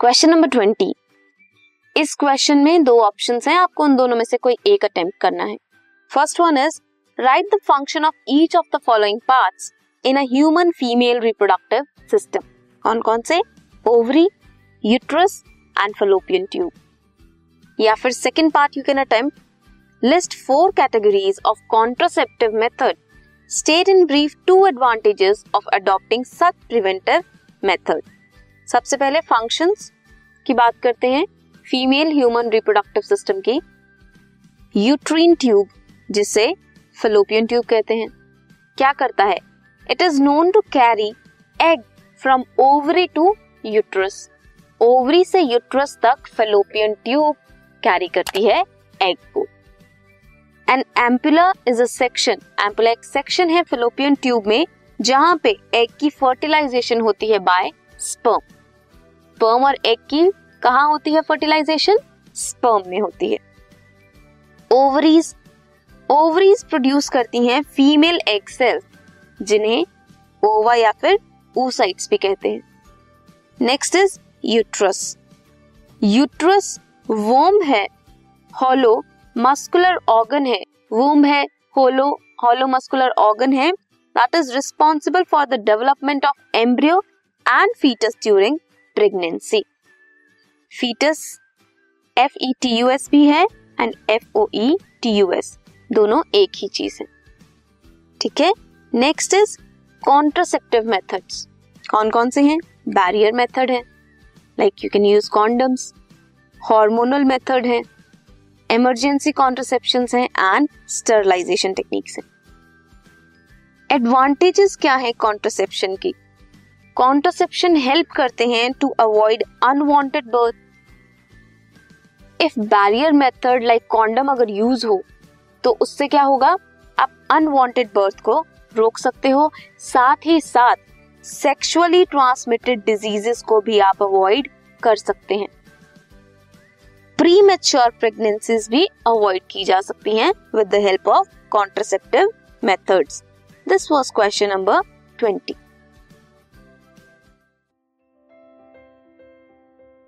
Question number twenty इस question में दो ऑप्शन हैं, आपको उन दोनों में से कोई एक अटेम्प्ट करना है। First one is write the function of each of the following parts in a human female reproductive system कौन कौन से? Ovary uterus and fallopian tube या फिर second part you can attempt list four categories of contraceptive method state in brief two advantages of adopting such preventive method सबसे पहले functions की बात करते हैं फीमेल ह्यूमन रिप्रोडक्टिव सिस्टम की। Uterine tube जिसे फेलोपियन ट्यूब कहते हैं, क्या करता है? It is known to carry egg from ovary to uterus ovary से यूट्रस तक फेलोपियन ट्यूब कैरी करती है एग को। An ampulla is a section ampulla एक सेक्शन है फेलोपियन ट्यूब में, जहाँ पे एग की फर्टिलाइजेशन होती है बाय स्पर्म स्पर्म और एग की कहा होती है फर्टिलाइजेशन स्पर्म में होती है। ओवरीज ओवरीज प्रोड्यूस करती हैं फीमेल एग सेल्स जिन्हें ओवा या फिर oocytes भी कहते हैं। Next is uterus uterus womb है हॉलो मस्कुलर ऑर्गन है। वूम है होलो हॉलो मस्कुलर ऑर्गन है। That is responsible for the development of embryo and foetus during pregnancy foetus F E T U S भी है and F O E T U S दोनों एक ही चीज़ है। ठीक है? नेक्स्ट इज़ कॉन्ट्रासेप्टिव मेथड्स कौन कौन से हैं? बैरियर मेथड है। Like you can use condoms hormonal method है। इमरजेंसी कॉन्ट्रसेप्शन है एंड स्टरलाइजेशन टेक्निक्स है। एडवांटेजेस क्या है कॉन्ट्रसेप्शन की? कॉन्ट्रसेप्शन हेल्प करते हैं to avoid unwanted birth if barrier method like condom अगर यूज़ हो तो उससे क्या होगा? आप अनवांटेड बर्थ को रोक सकते हो, साथ ही साथ सेक्सुअली ट्रांसमिटेड डिजीजेस को भी आप अवॉइड कर सकते हैं। प्री मेच्योर प्रेगनेंसीज भी अवॉइड की जा सकती हैं with the help of contraceptive methods this was question number twenty